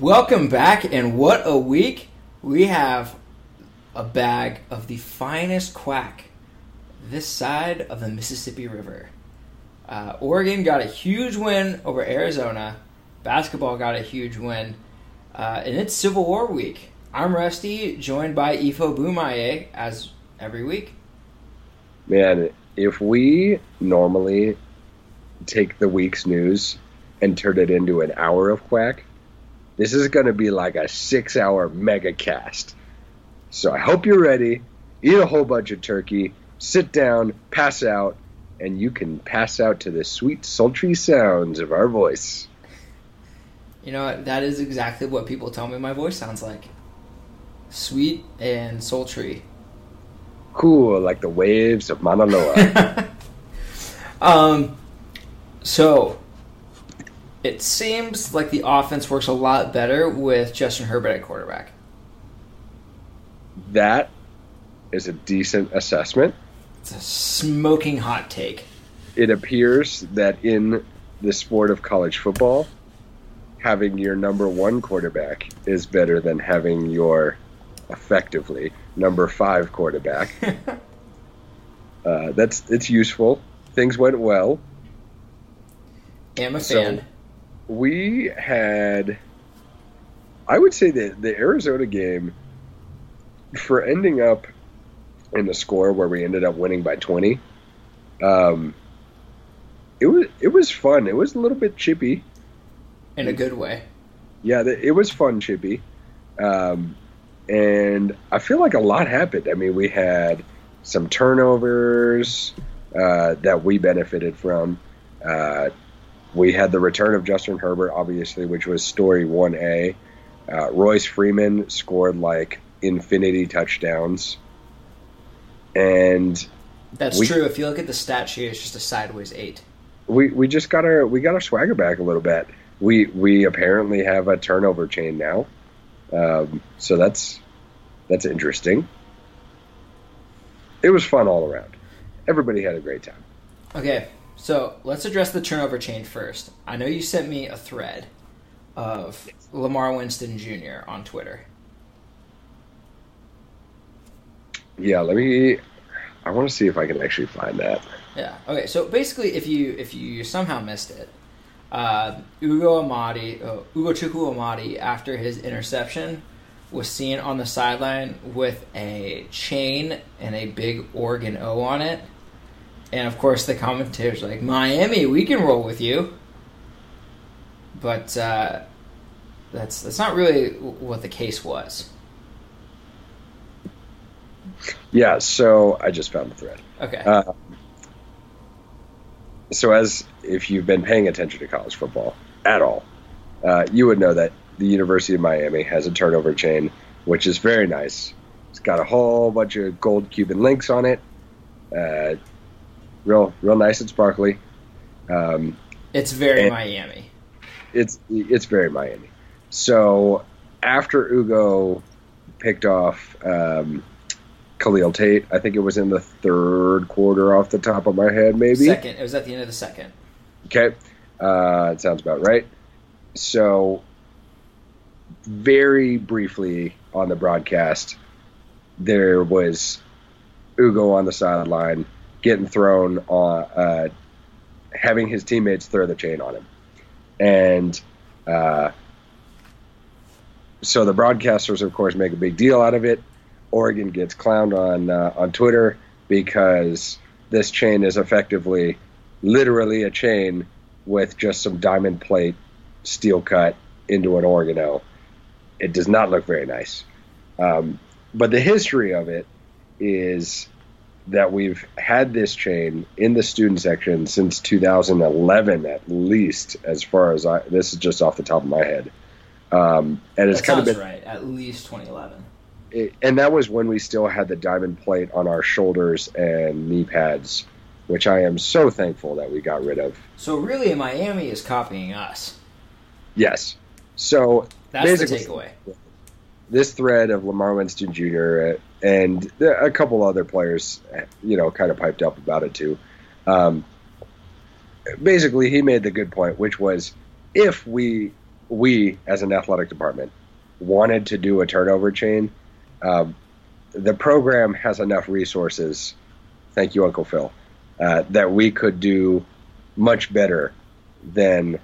Welcome back, and what a week! We have a bag of the finest quack this side of the Mississippi River. Uh, Oregon got a huge win over Arizona. Basketball got a huge win. Uh, and it's Civil War week. I'm Rusty, joined by Ifo Bomaye, as every week. Man, if we normally take the week's news and turn it into an hour of quack, this is going to be like a six hour mega cast. So I hope you're ready. Eat a whole bunch of turkey, sit down, pass out, and you can pass out to the sweet, sultry sounds of our voice. You know? That is exactly what people tell me my voice sounds like. Sweet and sultry. Cool, like the waves of Mauna Loa. um, so it seems like the offense works a lot better with Justin Herbert at quarterback. That is a decent assessment. It's a smoking hot take. It appears that in the sport of college football, having your number one quarterback is better than having your effectively number five quarterback. uh, that's it's useful. Things went well. I'm a fan. We had, I would say that the Arizona game, for ending up in the score where we ended up winning by twenty, um, it was it was fun. It was a little bit chippy in a good way. Yeah, it was fun, Chippy. Um, and I feel like a lot happened. I mean, we had some turnovers uh, that we benefited from. Uh, we had the return of Justin Herbert, obviously, which was story 1A. Uh, Royce Freeman scored like infinity touchdowns. And that's we, true. If you look at the stat sheet, it's just a sideways eight. We, we just got our we got our swagger back a little bit we we apparently have a turnover chain now, um, so that's that's interesting. It was fun all around. Everybody had a great time. Okay, so let's address the turnover chain first. I know you sent me a thread of La'Mar Winston Jr. on Twitter. Yeah, let me. I want to see if I can actually find that. Yeah. Okay. So basically, if you if you somehow missed it, uh, Ugo Amadi, uh, Ugochukwu Amadi, after his interception, was seen on the sideline with a chain and a big Oregon O on it. And of course, the commentators like, Miami, we can roll with you. But uh, that's that's not really what the case was. Yeah, so I just found the thread. Okay. Uh, so as if you've been paying attention to college football at all, uh, you would know that the University of Miami has a turnover chain, which is very nice. It's got a whole bunch of gold Cuban links on it. Uh, real, real nice and sparkly. Um, it's very Miami. It's it's very Miami. So after Ugo picked off um, Khalil Tate. I think it was in the third quarter off the top of my head, maybe. Second. It was at the end of the second. Okay. Uh, it sounds about right. So, very briefly on the broadcast, there was Ugo on the sideline getting thrown on, uh, having his teammates throw the chain on him. And uh, so the broadcasters, of course, make a big deal out of it. Oregon gets clowned on uh, on Twitter because this chain is effectively, literally a chain with just some diamond plate steel cut into an Oregano. It does not look very nice. Um, but the history of it is that we've had this chain in the student section since 2011 at least as far as I this is just off the top of my head um, and it's kind of been right at least 2011 it, and that was when we still had the diamond plate on our shoulders and knee pads, which I am so thankful that we got rid of. So really, Miami is copying us. Yes. So that's the takeaway. This thread of La'Mar Winston Jr. and a couple other players, you know, kind of piped up about it too. Um, basically, he made the good point, which was if we we, as an athletic department, wanted to do a turnover chain, um, the program has enough resources. Thank you, Uncle Phil. Uh, that we could do much better than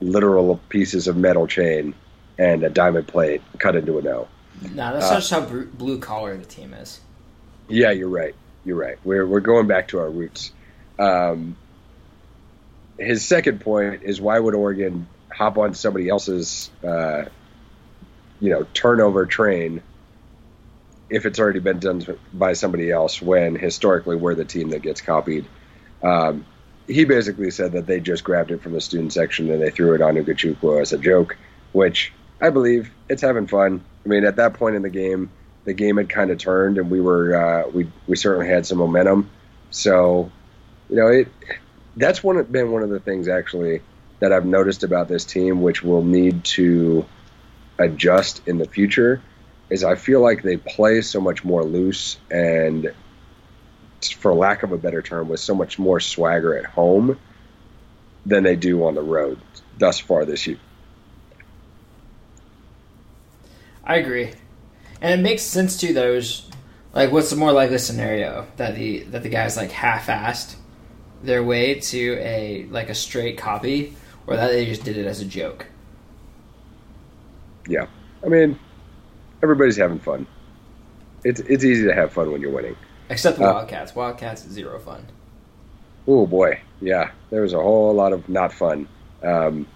literal pieces of metal chain and a diamond plate cut into an O. No, that's uh, just how blue collar the team is. Yeah, you're right. You're right. We're we're going back to our roots. Um, his second point is why would Oregon hop on somebody else's, uh, you know, turnover train if it's already been done by somebody else when historically we're the team that gets copied. Um, he basically said that they just grabbed it from the student section and they threw it on Ugochukwu as a joke, which I believe it's having fun. I mean, at that point in the game, the game had kind of turned and we were uh, we we certainly had some momentum. So, you know, it that's one been one of the things actually that I've noticed about this team, which will need to adjust in the future, is I feel like they play so much more loose and, for lack of a better term, with so much more swagger at home than they do on the road thus far this year. I agree, and it makes sense to those. Like, what's the more likely scenario that the that the guys like half-assed their way to a like a straight copy, or that they just did it as a joke? Yeah, I mean, everybody's having fun. It's it's easy to have fun when you're winning. Except the uh, Wildcats. Wildcats zero fun. Oh boy, yeah, there was a whole lot of not fun. Um,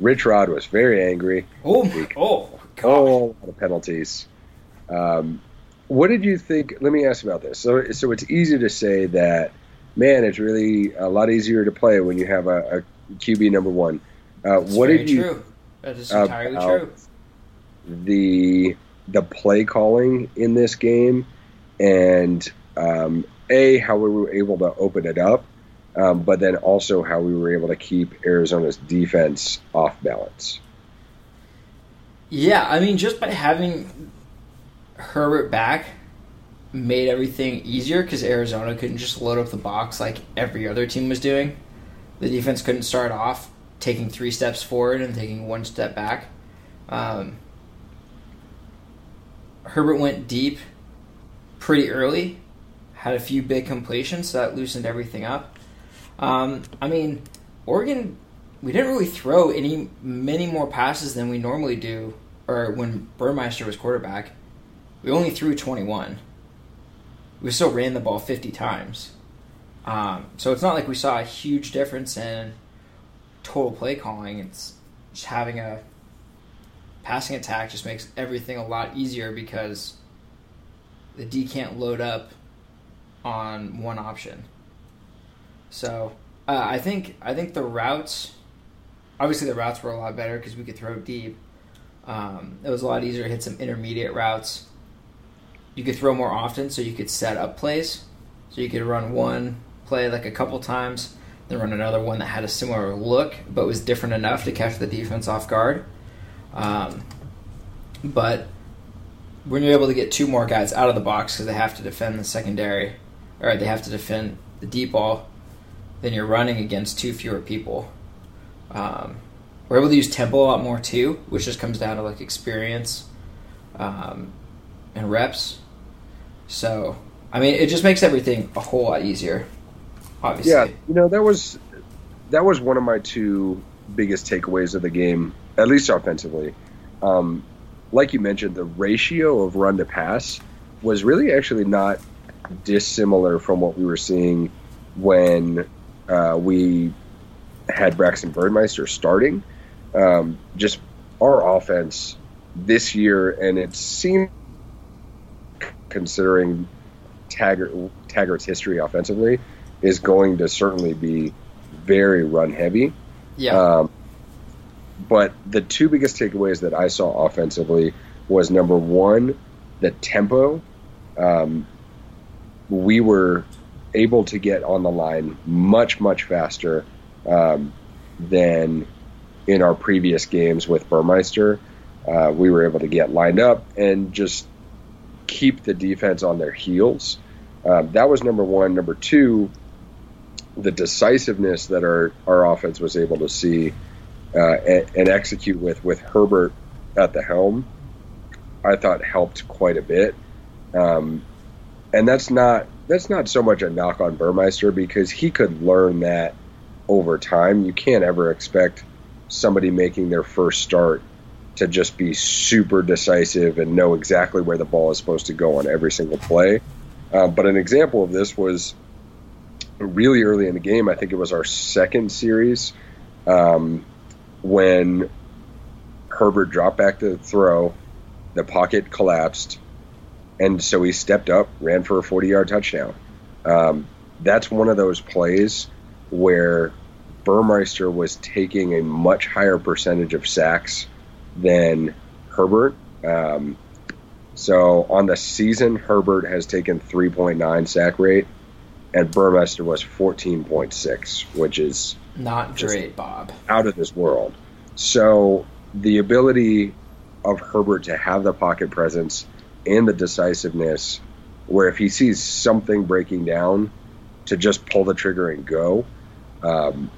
Rich Rod was very angry. Oh, oh, God. Oh, lot of penalties. Um, what did you think? Let me ask about this. So, so it's easy to say that, man, it's really a lot easier to play when you have a, a QB number one. Uh, what did you? True. That is entirely true. The the play calling in this game, and um, a how we were able to open it up, um, but then also how we were able to keep Arizona's defense off balance. Yeah, I mean, just by having Herbert back made everything easier because Arizona couldn't just load up the box like every other team was doing. The defense couldn't start off taking three steps forward and taking one step back. Um, Herbert went deep pretty early, had a few big completions, so that loosened everything up. Um, I mean, Oregon, we didn't really throw any many more passes than we normally do or when Burmeister was quarterback, we only threw 21. We still ran the ball 50 times. Um, so it's not like we saw a huge difference in total play calling. It's just having a passing attack just makes everything a lot easier because the D can't load up on one option. So uh, I think I think the routes, obviously the routes were a lot better because we could throw deep. Um, it was a lot easier to hit some intermediate routes. You could throw more often, so you could set up plays. So you could run one play like a couple times, then run another one that had a similar look but was different enough to catch the defense off guard. Um, but when you're able to get two more guys out of the box because they have to defend the secondary, or they have to defend the deep ball, then you're running against two fewer people. Um, we're able to use tempo a lot more too, which just comes down to like experience um, and reps. So, I mean, it just makes everything a whole lot easier. Obviously, yeah. You know, that was that was one of my two biggest takeaways of the game, at least offensively. Um, like you mentioned, the ratio of run to pass was really actually not dissimilar from what we were seeing when uh, we had Braxton Burmeister starting um, just our offense this year, and it seems considering Taggart, Taggart's history offensively, is going to certainly be very run heavy. Yeah. Um, but the two biggest takeaways that I saw offensively was number one, the tempo. Um, we were able to get on the line much, much faster um, than in our previous games with Burmeister. Uh, we were able to get lined up and just keep the defense on their heels. Um, that was number one. Number two, the decisiveness that our, our offense was able to see uh, and, and, execute with with Herbert at the helm, I thought helped quite a bit. Um, and that's not that's not so much a knock on Burmeister because he could learn that over time. You can't ever expect somebody making their first start to just be super decisive and know exactly where the ball is supposed to go on every single play. Uh, but an example of this was really early in the game. I think it was our second series um, when Herbert dropped back to throw, the pocket collapsed, and so he stepped up, ran for a 40 yard touchdown. Um, that's one of those plays where Burmeister was taking a much higher percentage of sacks than Herbert. Um, so on the season, Herbert has taken 3.9 sack rate, and Burmeister was 14.6, which is not great, Bob. Out of this world. So the ability of Herbert to have the pocket presence and the decisiveness, where if he sees something breaking down, to just pull the trigger and go. Um,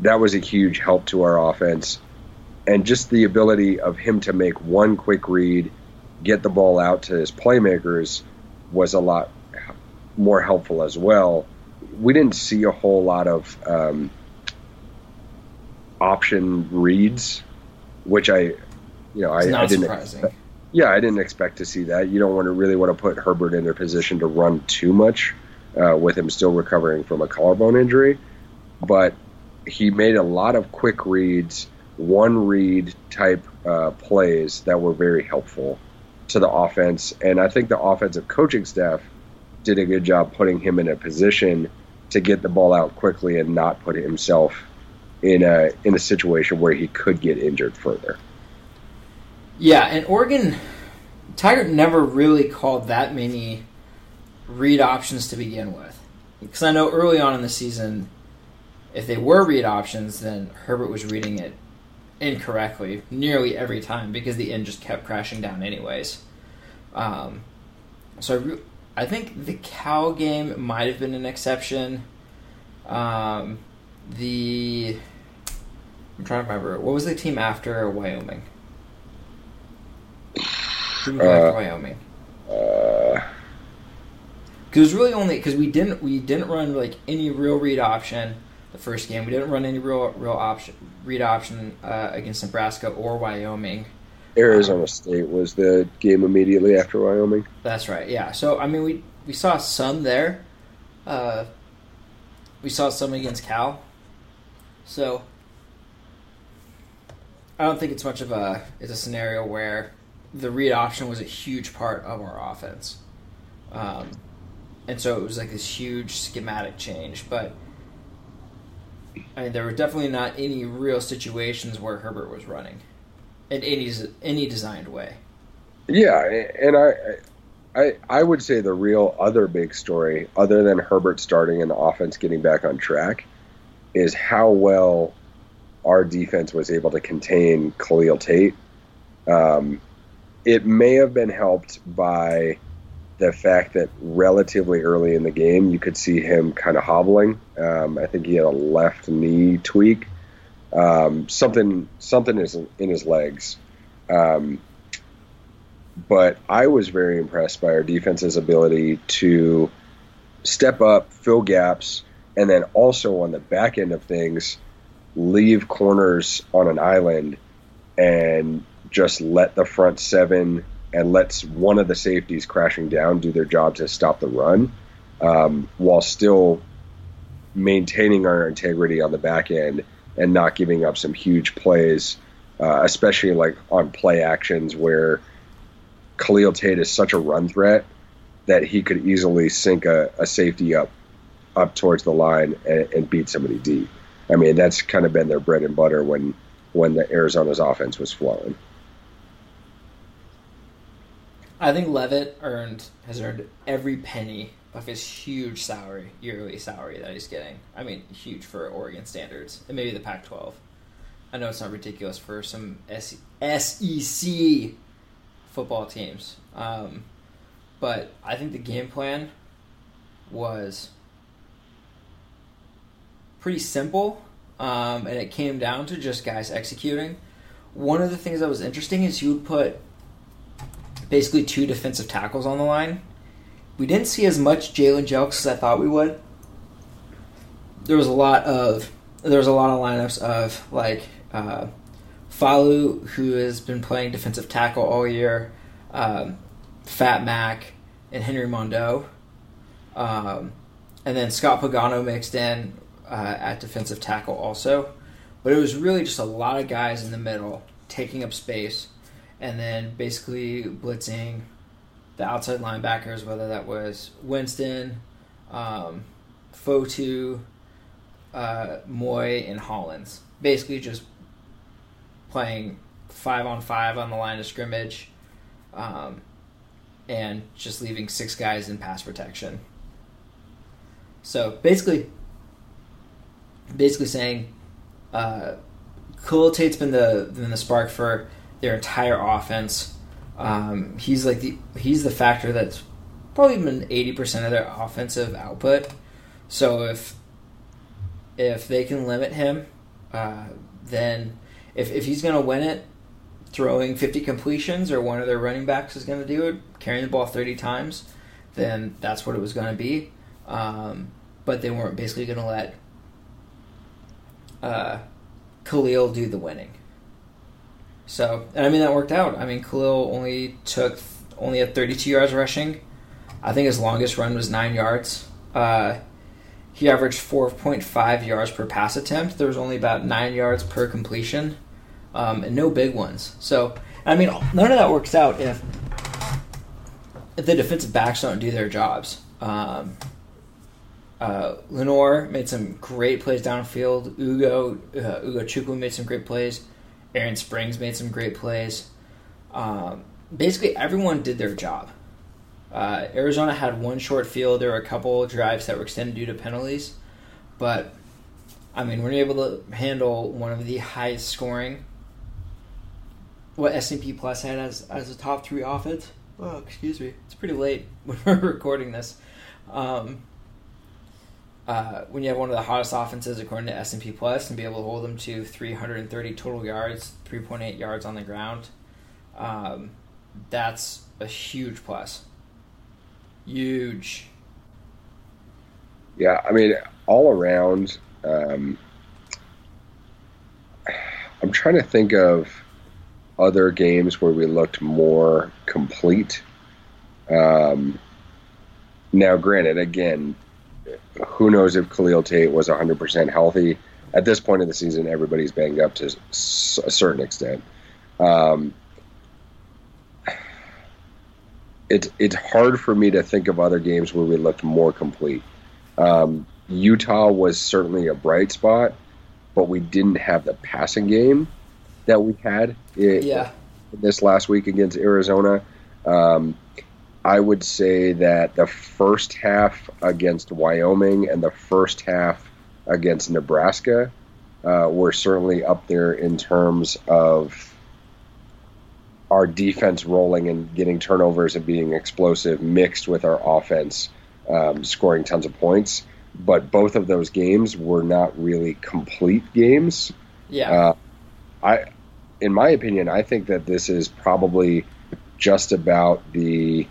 that was a huge help to our offense. And just the ability of him to make one quick read, get the ball out to his playmakers was a lot more helpful as well. We didn't see a whole lot of um, option reads, which I, you know, I, I, didn't. Expect, yeah, I didn't expect to see that. You don't want to really want to put Herbert in a position to run too much uh, with him still recovering from a collarbone injury, but he made a lot of quick reads, one read type uh, plays that were very helpful to the offense, and I think the offensive coaching staff did a good job putting him in a position to get the ball out quickly and not put himself in a in a situation where he could get injured further. Yeah, and Oregon Taggart never really called that many read options to begin with. Because I know early on in the season, if they were read options, then Herbert was reading it incorrectly nearly every time because the end just kept crashing down anyways. Um, so I, re- I think the Cal game might have been an exception. Um, the I'm trying to remember what was the team after Wyoming. Who uh, Wyoming? Uh, because it was really only because we didn't we didn't run like any real read option the first game. We didn't run any real real option read option uh, against Nebraska or Wyoming. Arizona um, State was the game immediately after Wyoming. That's right. Yeah. So I mean, we we saw some there. Uh, we saw some against Cal. So I don't think it's much of a it's a scenario where the read option was a huge part of our offense. Um, and so it was like this huge schematic change. But I mean, there were definitely not any real situations where Herbert was running in any any designed way. Yeah, and I, I, I would say the real other big story, other than Herbert starting and the offense getting back on track, is how well our defense was able to contain Khalil Tate. Um, it may have been helped by the fact that relatively early in the game you could see him kind of hobbling. Um, I think he had a left knee tweak, um, something something is in his legs. Um, but I was very impressed by our defense's ability to step up, fill gaps, and then also on the back end of things, leave corners on an island and just let the front seven and lets one of the safeties crashing down do their job to stop the run um, while still maintaining our integrity on the back end and not giving up some huge plays, uh, especially like on play actions where Khalil Tate is such a run threat that he could easily sink a, a safety up up towards the line and, and, beat somebody deep. I mean, that's kind of been their bread and butter when when the Arizona's offense was flowing. I think Leavitt earned has earned every penny of his huge salary, yearly salary that he's getting. I mean, huge for Oregon standards, and maybe the Pac-12. I know it's not ridiculous for some SEC football teams, um, but I think the game plan was pretty simple um, and it came down to just guys executing. One of the things that was interesting is you would put basically two defensive tackles on the line. We didn't see as much Jalen Jelks as I thought we would. There was a lot of there was a lot of lineups of like uh, Falu, who has been playing defensive tackle all year, um, Fat Mac, and Henry Mondeaux, Um, and then Scott Pagano mixed in uh, at defensive tackle also. But it was really just a lot of guys in the middle taking up space and then basically blitzing the outside linebackers, whether that was Winston, um, Fotu, uh, Moy, and Hollins. Basically just playing five on five on the line of scrimmage um, and just leaving six guys in pass protection. So basically, basically saying uh, Khalil Tate's been the been the spark for their entire offense. Um, he's like the he's the factor that's probably been eighty percent of their offensive output. So if if they can limit him, uh, then if if he's going to win it, throwing fifty completions or one of their running backs is going to do it, carrying the ball thirty times, then that's what it was going to be. Um, but they weren't basically going to let uh, Khalil do the winning. So, and I mean that worked out. I mean Khalil only took only had 32 yards rushing. I think his longest run was nine yards. Uh, he averaged 4.5 yards per pass attempt. There was only about nine yards per completion, um, and no big ones. So, I mean, none of that works out if if the defensive backs don't do their jobs. Um, uh, Lenoir made some great plays downfield. Ugo uh, Ugochukwu made some great plays. Arrion Springs made some great plays. Um, basically, everyone did their job. Uh, Arizona had one short field. There were a couple drives that were extended due to penalties, but I mean, you're able to handle one of the highest scoring, what S&P Plus had as as a top three offense. Oh, excuse me, it's pretty late when we're recording this. Um, uh, when you have one of the hottest offenses according to S&P Plus and be able to hold them to 330 total yards, 3.8 yards on the ground, um, that's a huge plus. Huge. Yeah, I mean, all around, um, I'm trying to think of other games where we looked more complete. Um, now, granted, again, who knows if Khalil Tate was 100% healthy. At this point in the season, everybody's banged up to a certain extent. Um, it, it's hard for me to think of other games where we looked more complete. Um, Utah was certainly a bright spot, but we didn't have the passing game that we had in, yeah. this last week against Arizona. Um, I would say that the first half against Wyoming and the first half against Nebraska uh, were certainly up there in terms of our defense rolling and getting turnovers and being explosive, mixed with our offense um, scoring tons of points. But both of those games were not really complete games. Yeah. Uh, I, in my opinion, I think that this is probably just about the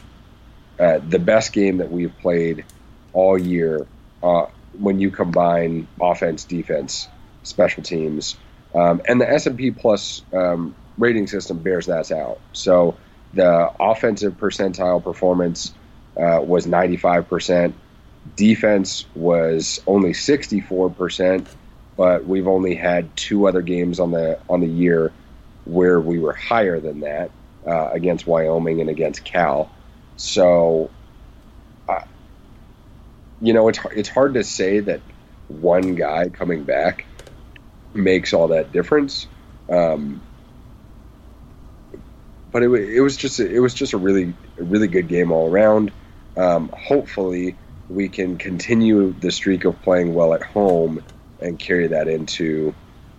uh, the best game that we've played all year uh, when you combine offense, defense, special teams, um, and the S and P Plus um, rating system bears that out. So the offensive percentile performance uh, was 95 percent. Defense was only 64 percent, but we've only had two other games on the on the year where we were higher than that uh, against Wyoming and against Cal. So, uh, you know, it's it's hard to say that one guy coming back makes all that difference. Um, but it, it was just it was just a really a really good game all around. Um, hopefully, we can continue the streak of playing well at home and carry that into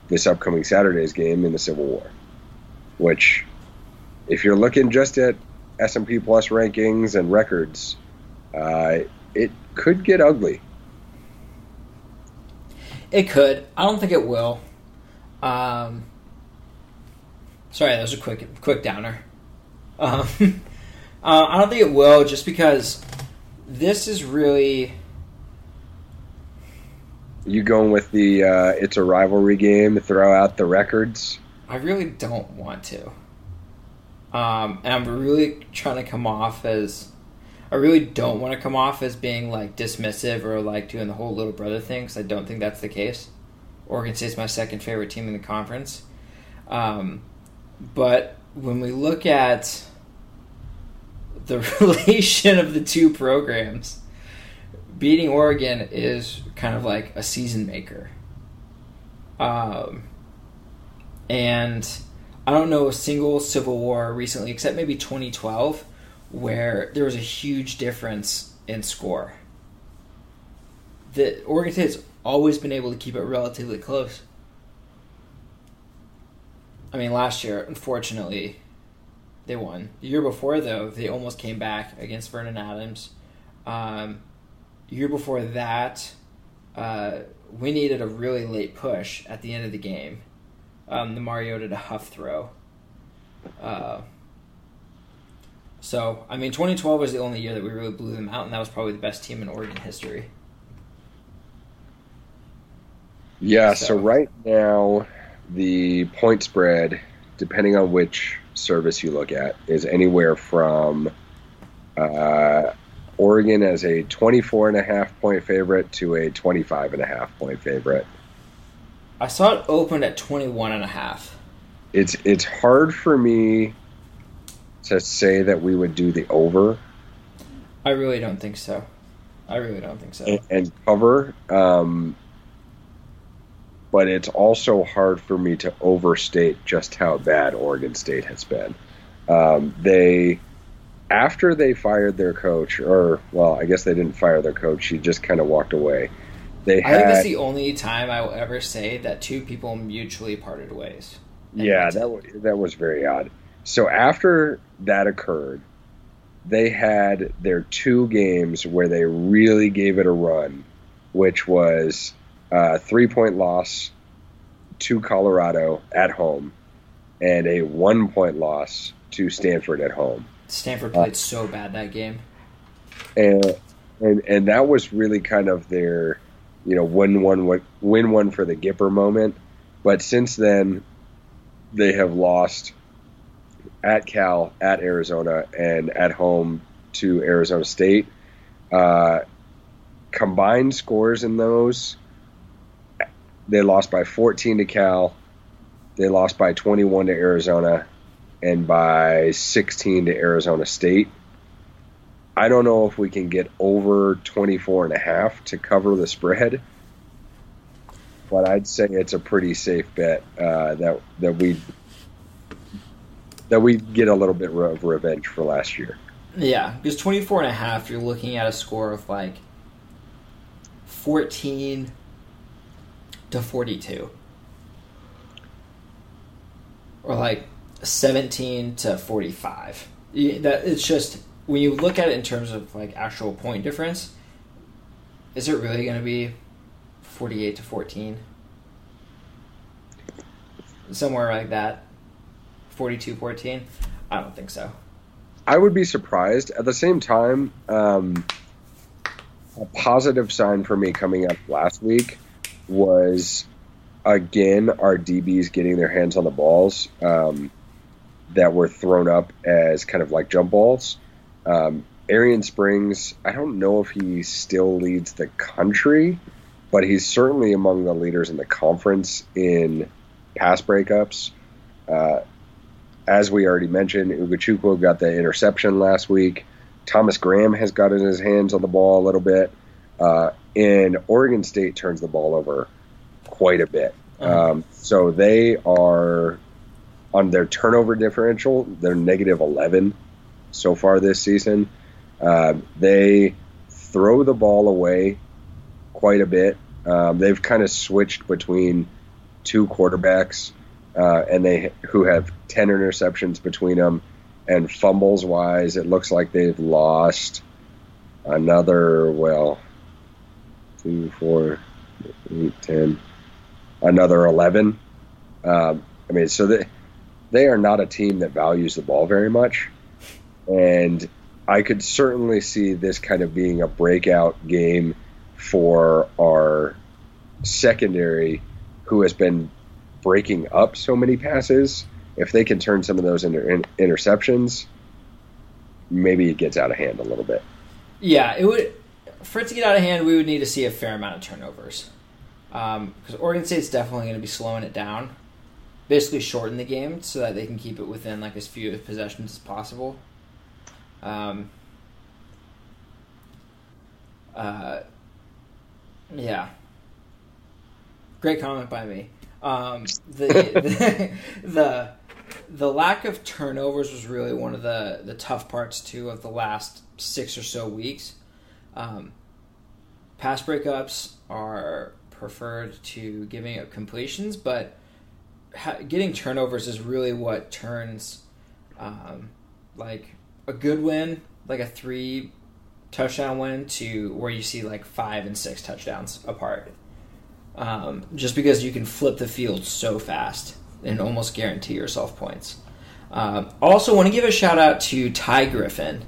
this upcoming Saturday's game in the Civil War. Which, if you're looking just at S&P Plus rankings and records, uh, it could get ugly. It could. I don't think it will. Um, sorry, that was a quick quick downer. Um, uh, I don't think it will, just because this is really. You going with the uh, it's a rivalry game? Throw out the records. I really don't want to. Um, and I'm really trying to come off as. I really don't want to come off as being like dismissive or like doing the whole little brother thing because I don't think that's the case. Oregon State's my second favorite team in the conference. Um, but when we look at the relation of the two programs, beating Oregon is kind of like a season maker. Um, and I don't know a single Civil War recently, except maybe 2012, where there was a huge difference in score. The Oregon State's always been able to keep it relatively close. I mean, last year, unfortunately, they won. The year before, though, they almost came back against Vernon Adams. Um, year before that, uh, we needed a really late push at the end of the game. Um, the Mariota to Huff throw. Uh, so, I mean, 2012 was the only year that we really blew them out, and that was probably the best team in Oregon history. Yeah, so, so right now, the point spread, depending on which service you look at, is anywhere from uh, Oregon as a 24 and a half point favorite to a 25 and a half point favorite. I saw it opened at 21 and a half. It's it's hard for me to say that we would do the over. I really don't think so. I really don't think so. And, and cover um, but it's also hard for me to overstate just how bad Oregon State has been. Um, they, after they fired their coach, or well, I guess they didn't fire their coach. He just kind of walked away. They I think that's the only time I will ever say that two people mutually parted ways. Yeah, that was, that was very odd. So after that occurred, they had their two games where they really gave it a run, which was a three point loss to Colorado at home, and a one point loss to Stanford at home. Stanford played uh, so bad that game, and and and that was really kind of their, you know, win one win one for the Gipper moment. But since then, they have lost at Cal, at Arizona, and at home to Arizona State. Uh, combined scores in those they lost by 14 to Cal. They lost by 21 to Arizona and by 16 to Arizona State. I don't know if we can get over 24 and a half to cover the spread, but I'd say it's a pretty safe bet uh, that that we that we get a little bit of revenge for last year. Yeah, because 24 and a half, you're looking at a score of like 14 to 42 or like 17 to 45 that it's just when you look at it in terms of like actual point difference is it really going to be 48 to 14 somewhere like that. 42 14 i don't think so. I would be surprised. At the same time um, a positive sign for me coming up last week was again our DBs getting their hands on the balls um, that were thrown up as kind of like jump balls. Um, Arrion Springs, I don't know if he still leads the country, but he's certainly among the leaders in the conference in pass breakups. Uh, as we already mentioned, Ugochukwu got the interception last week. Thomas Graham has gotten his hands on the ball a little bit. Uh, and Oregon State turns the ball over quite a bit. Uh-huh. Um, so they are on their turnover differential, they're negative 11 so far this season. Uh, they throw the ball away quite a bit. Um, they've kind of switched between two quarterbacks, uh, and they who have 10 interceptions between them. And fumbles wise, it looks like they've lost another well two, four, eight, 10, another 11. Um, I mean, so they, they are not a team that values the ball very much. And I could certainly see this kind of being a breakout game for our secondary who has been breaking up so many passes. If they can turn some of those into in- interceptions, maybe it gets out of hand a little bit. Yeah, it would. For it to get out of hand, we would need to see a fair amount of turnovers. Because um, Oregon State's definitely going to be slowing it down, basically shorten the game so that they can keep it within like as few possessions as possible. Um, uh, yeah. Great comment by me. Um, the, the, the the lack of turnovers was really one of the the tough parts too of the last six or so weeks. Um, pass breakups are preferred to giving up completions, but ha- getting turnovers is really what turns um, like a good win, like a three touchdown win, to where you see like five and six touchdowns apart. Um, just because you can flip the field so fast and almost guarantee yourself points. Um, also, want to give a shout out to Ty Griffin,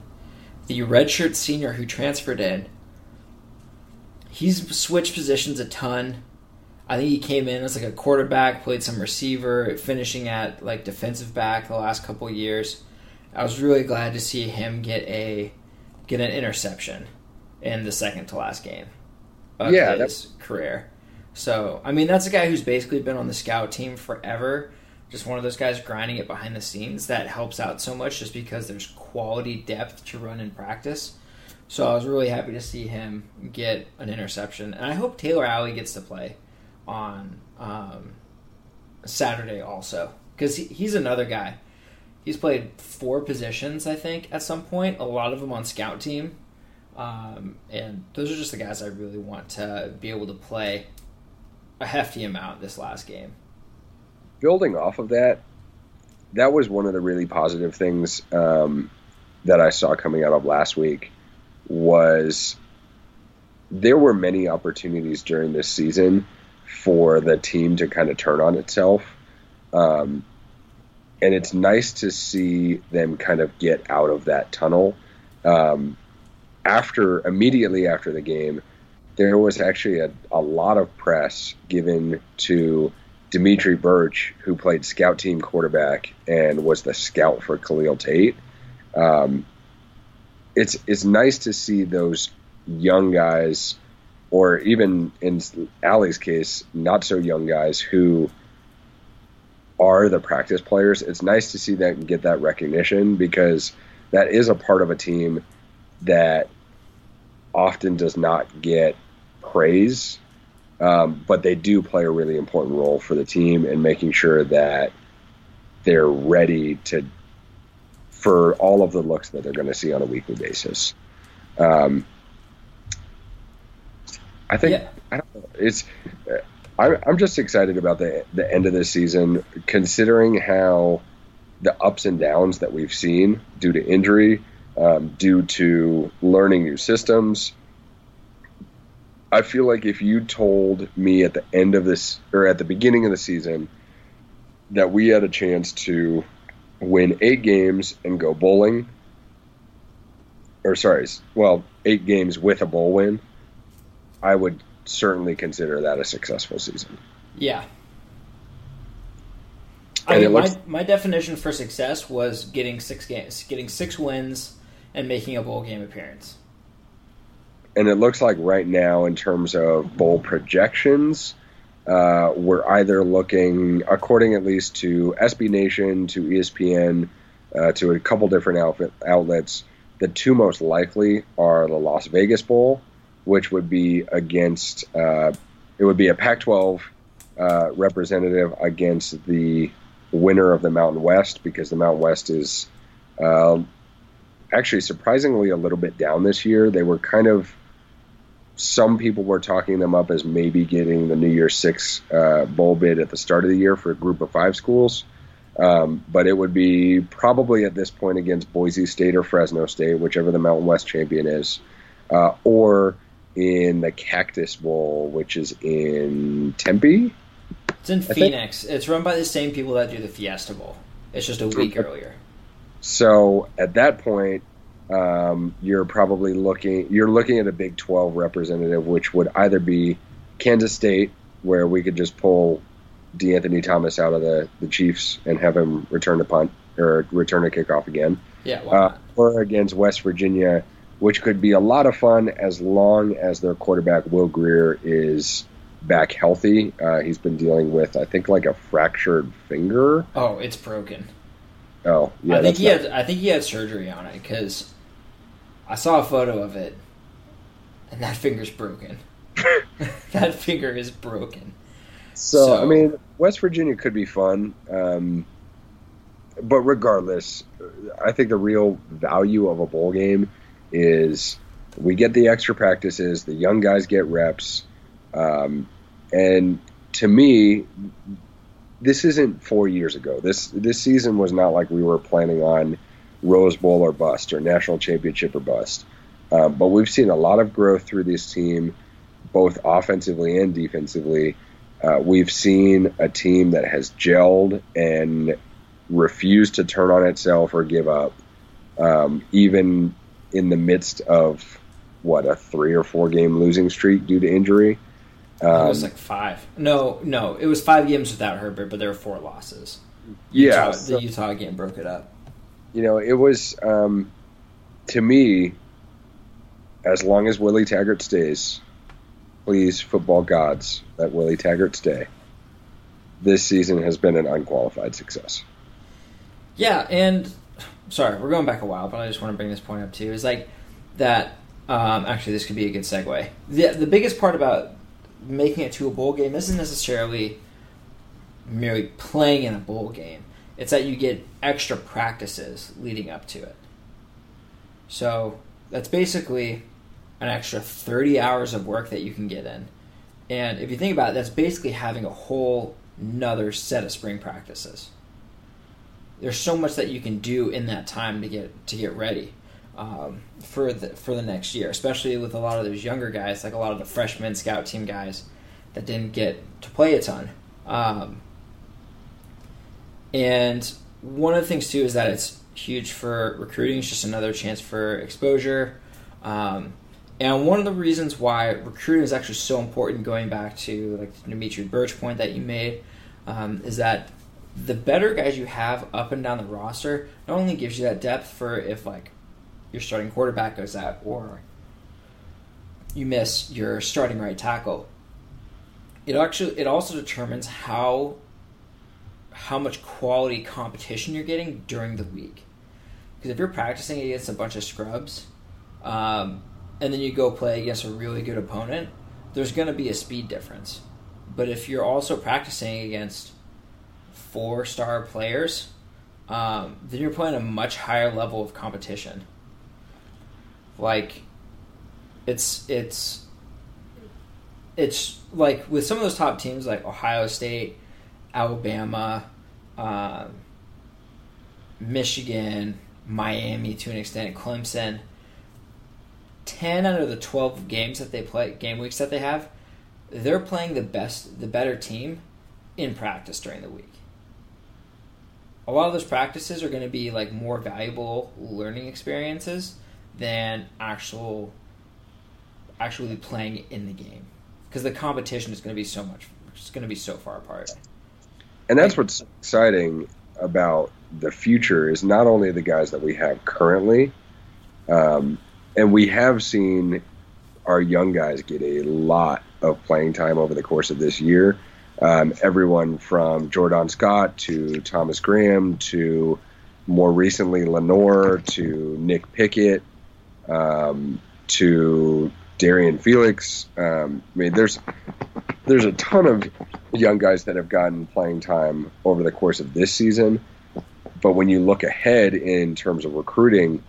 the redshirt senior who transferred in. He's switched positions a ton. I think he came in as like a quarterback, played some receiver, finishing at like defensive back the last couple years. I was really glad to see him get a get an interception in the second to last game of Yeah, his that's- career. So I mean, that's a guy who's basically been on the scout team forever. Just one of those guys grinding it behind the scenes that helps out so much, just because there's quality depth to run in practice. So I was really happy to see him get an interception, and I hope Taylor Alie gets to play on um, Saturday also because he, he's another guy. He's played four positions, I think, at some point. A lot of them on scout team, um, and those are just the guys I really want to be able to play a hefty amount this last game. building off of that, that was one of the really positive things um, that I saw coming out of last week was there were many opportunities during this season for the team to kind of turn on itself. Um, and it's nice to see them kind of get out of that tunnel. Um, after immediately after the game, there was actually a, a lot of press given to Dimitri Birch, who played scout team quarterback and was the scout for Khalil Tate. Um, it's it's nice to see those young guys, or even in Alie's case, not so young guys who are the practice players. It's nice to see them get that recognition because that is a part of a team that often does not get praise um, but they do play a really important role for the team in making sure that they're ready to for all of the looks that they're going to see on a weekly basis. Um, I think Yeah. I don't know, it's. I, I'm just excited about the the end of the season, considering how the ups and downs that we've seen due to injury, um, due to learning new systems, I feel like if you told me at the end of this or at the beginning of the season that we had a chance to win eight games and go bowling, or sorry, well, eight games with a bowl win, I would certainly consider that a successful season. Yeah. I mean, looks- my, my definition for success was getting six games, getting six wins, and making a bowl game appearance. And it looks like right now, in terms of bowl projections, uh, we're either looking, according at least to SB Nation, to ESPN, uh, to a couple different outfit, outlets, the two most likely are the Las Vegas Bowl, which would be against, uh, it would be a Pac 12 uh, representative against the winner of the Mountain West, because the Mountain West is uh, actually surprisingly a little bit down this year. They were kind of some people were talking them up as maybe getting the New Year Six uh, bowl bid at the start of the year for a group of five schools. Um, but it would be probably at this point against Boise State or Fresno State, whichever the Mountain West champion is, uh, or in the Cactus Bowl, which is in Tempe. It's in Phoenix. It's run by the same people that do the Fiesta Bowl. It's just a week earlier. So at that point, um, you're probably looking you're looking at a Big 12 representative, which would either be Kansas State, where we could just pull De'Anthony Thomas out of the, the Chiefs and have him return a punt or return a kickoff again. Yeah, uh, or against West Virginia, which could be a lot of fun as long as their quarterback Will Grier is back healthy. Uh, he's been dealing with, I think, like a fractured finger. Oh, it's broken. Oh, yeah. I think he not... had. I think he had surgery on it because I saw a photo of it, and that finger's broken. that finger is broken. So, so, I mean, West Virginia could be fun, um, but regardless, I think the real value of a bowl game is we get the extra practices, the young guys get reps, um, and to me, this isn't four years ago. This this season was not like we were planning on Rose Bowl or bust or national championship or bust. Um, but we've seen a lot of growth through this team, both offensively and defensively. Uh, we've seen a team that has gelled and refused to turn on itself or give up, um, even in the midst of what a three or four game losing streak due to injury. Um, it was um, like five. No, no, it was five games without Herbert, but there were four losses. Yeah, Utah, so, the Utah game broke it up. You know, it was um, to me. As long as Willie Taggart stays, please, football gods, let Willie Taggart stay. This season has been an unqualified success. Yeah, and sorry, we're going back a while, but I just want to bring this point up too. Is like that. Um, actually, this could be a good segue. The the biggest part about making it to a bowl game isn't necessarily merely playing in a bowl game. It's that you get extra practices leading up to it. So that's basically an extra 30 hours of work that you can get in. And if you think about it, that's basically having a whole another set of spring practices. There's so much that you can do in that time to get to get ready um, for the for the next year, especially with a lot of those younger guys, like a lot of the freshman scout team guys that didn't get to play a ton. Um, and one of the things too is that it's huge for recruiting. It's just another chance for exposure. Um, and one of the reasons why recruiting is actually so important, going back to like the Dimitri Birch point that you made, um, is that the better guys you have up and down the roster not only gives you that depth for if like your starting quarterback goes out or you miss your starting right tackle. It actually it also determines how how much quality competition you're getting during the week. Because if you're practicing against a bunch of scrubs, um, and then you go play against a really good opponent, there's going to be a speed difference. But if you're also practicing against four star players, um, then you're playing a much higher level of competition. Like, it's it's it's like with some of those top teams like Ohio State, Alabama, uh, Michigan, Miami to an extent, Clemson. Ten out of the twelve games that they play, game weeks that they have, they're playing the best, the better team in practice during the week. A lot of those practices are going to be like more valuable learning experiences than actual actually playing in the game. Because the competition is going to be so much it's going to be so far apart. And that's what's exciting about the future is not only the guys that we have currently um, and we have seen our young guys get a lot of playing time over the course of this year um, everyone from Jordan Scott to Thomas Graham to more recently Lenoir to Nick Pickett um, to Darrian Felix. Um, I mean, there's there's a ton of young guys that have gotten playing time over the course of this season. But when you look ahead in terms of recruiting,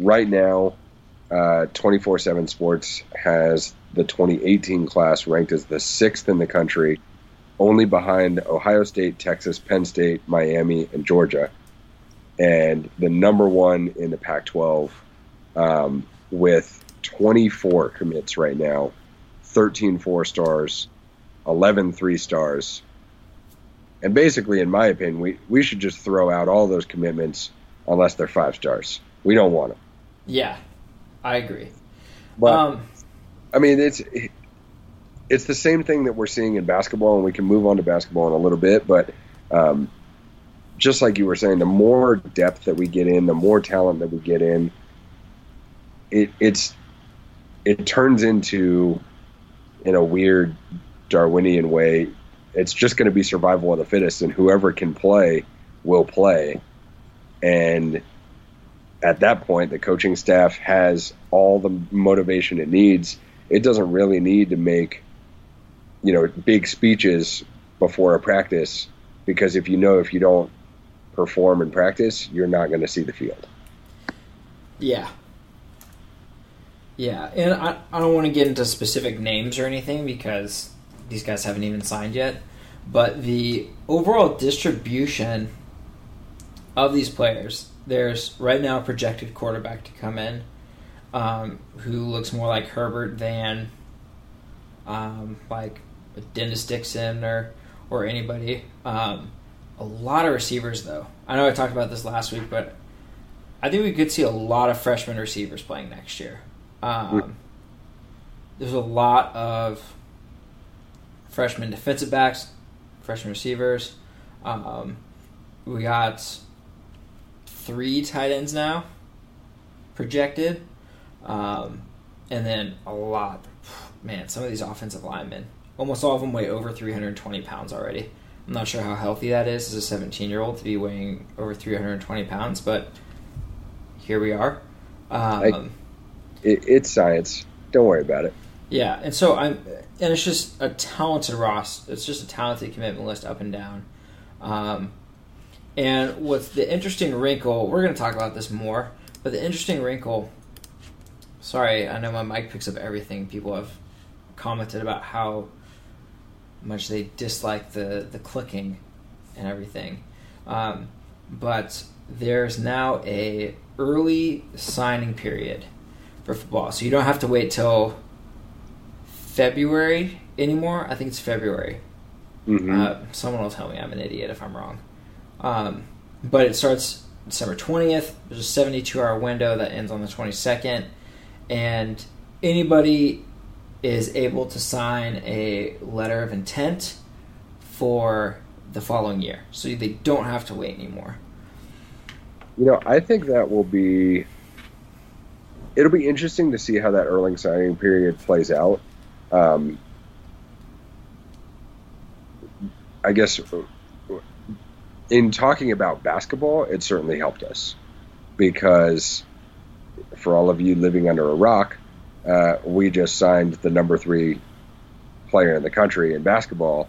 right now, uh, 24 7 Sports has the 2018 class ranked as the sixth in the country, only behind Ohio State, Texas, Penn State, Miami, and Georgia, and the number one in the Pac 12 um, with 24 commits right now 13 four stars, 11 three stars. And basically, in my opinion, we, we should just throw out all those commitments unless they're five stars. We don't want them. Yeah, I agree. But um, I mean, it's it's the same thing that we're seeing in basketball, and we can move on to basketball in a little bit. But um, just like you were saying, the more depth that we get in, the more talent that we get in, it it's it turns into in a weird Darwinian way, it's just going to be survival of the fittest, and whoever can play will play. And at that point, the coaching staff has all the motivation it needs. It doesn't really need to make, you know, big speeches before a practice because if you know if you don't perform in practice, you're not going to see the field. Yeah, yeah, and I, I don't want to get into specific names or anything because these guys haven't even signed yet. But the overall distribution of these players, there's right now a projected quarterback to come in um, who looks more like Herbert than um, like Dennis Dixon or or anybody. Um, a lot of receivers though. I know I talked about this last week, but I think we could see a lot of freshman receivers playing next year. Um, there's a lot of freshman defensive backs, freshman receivers. Um, we got three tight ends now projected, um, and then a lot. Man, some of these offensive linemen, almost all of them weigh over 320 pounds already. I'm not sure how healthy that is as a 17 year old to be weighing over 320 pounds, but here we are. Um, it, it's science. Don't worry about it. Yeah, and so I'm, and it's just a talented Ross. It's just a talented commitment list up and down. Um, and what's the interesting wrinkle? We're going to talk about this more, but the interesting wrinkle. Sorry, I know my mic picks up everything. People have commented about how much they dislike the the clicking and everything. Um, but there's now a early signing period for football. So you don't have to wait till February anymore. I think it's February. Mm-hmm. Uh, someone will tell me I'm an idiot if I'm wrong. Um, but it starts December 20th. There's a 72 hour window that ends on the 22nd. And anybody is able to sign a letter of intent for the following year. So they don't have to wait anymore. You know, I think that will be it'll be interesting to see how that early signing period plays out. Um, I guess in talking about basketball, it certainly helped us because for all of you living under a rock, uh, we just signed the number three player in the country in basketball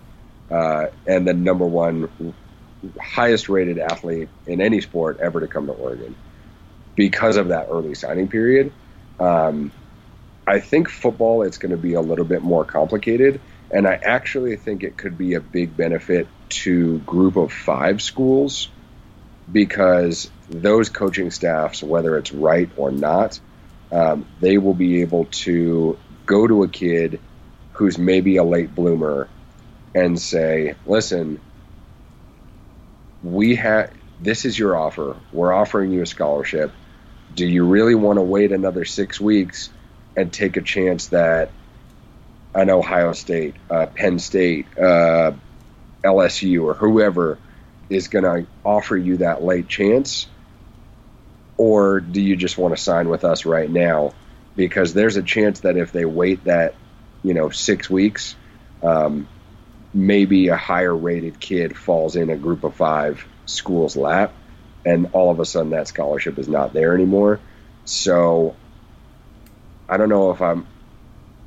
uh, and the number one highest rated athlete in any sport ever to come to Oregon because of that early signing period. Um, I think football it's going to be a little bit more complicated, and I actually think it could be a big benefit to group of five schools because those coaching staffs, whether it's right or not, um, they will be able to go to a kid who's maybe a late bloomer and say, "Listen, we have this is your offer. We're offering you a scholarship do you really want to wait another six weeks and take a chance that an Ohio State, uh, Penn State, uh, LSU, or whoever is going to offer you that late chance? Or do you just want to sign with us right now? Because there's a chance that if they wait that, you know, six weeks, um, maybe a higher rated kid falls in a group of five school's lap and all of a sudden that scholarship is not there anymore. So I don't know if I'm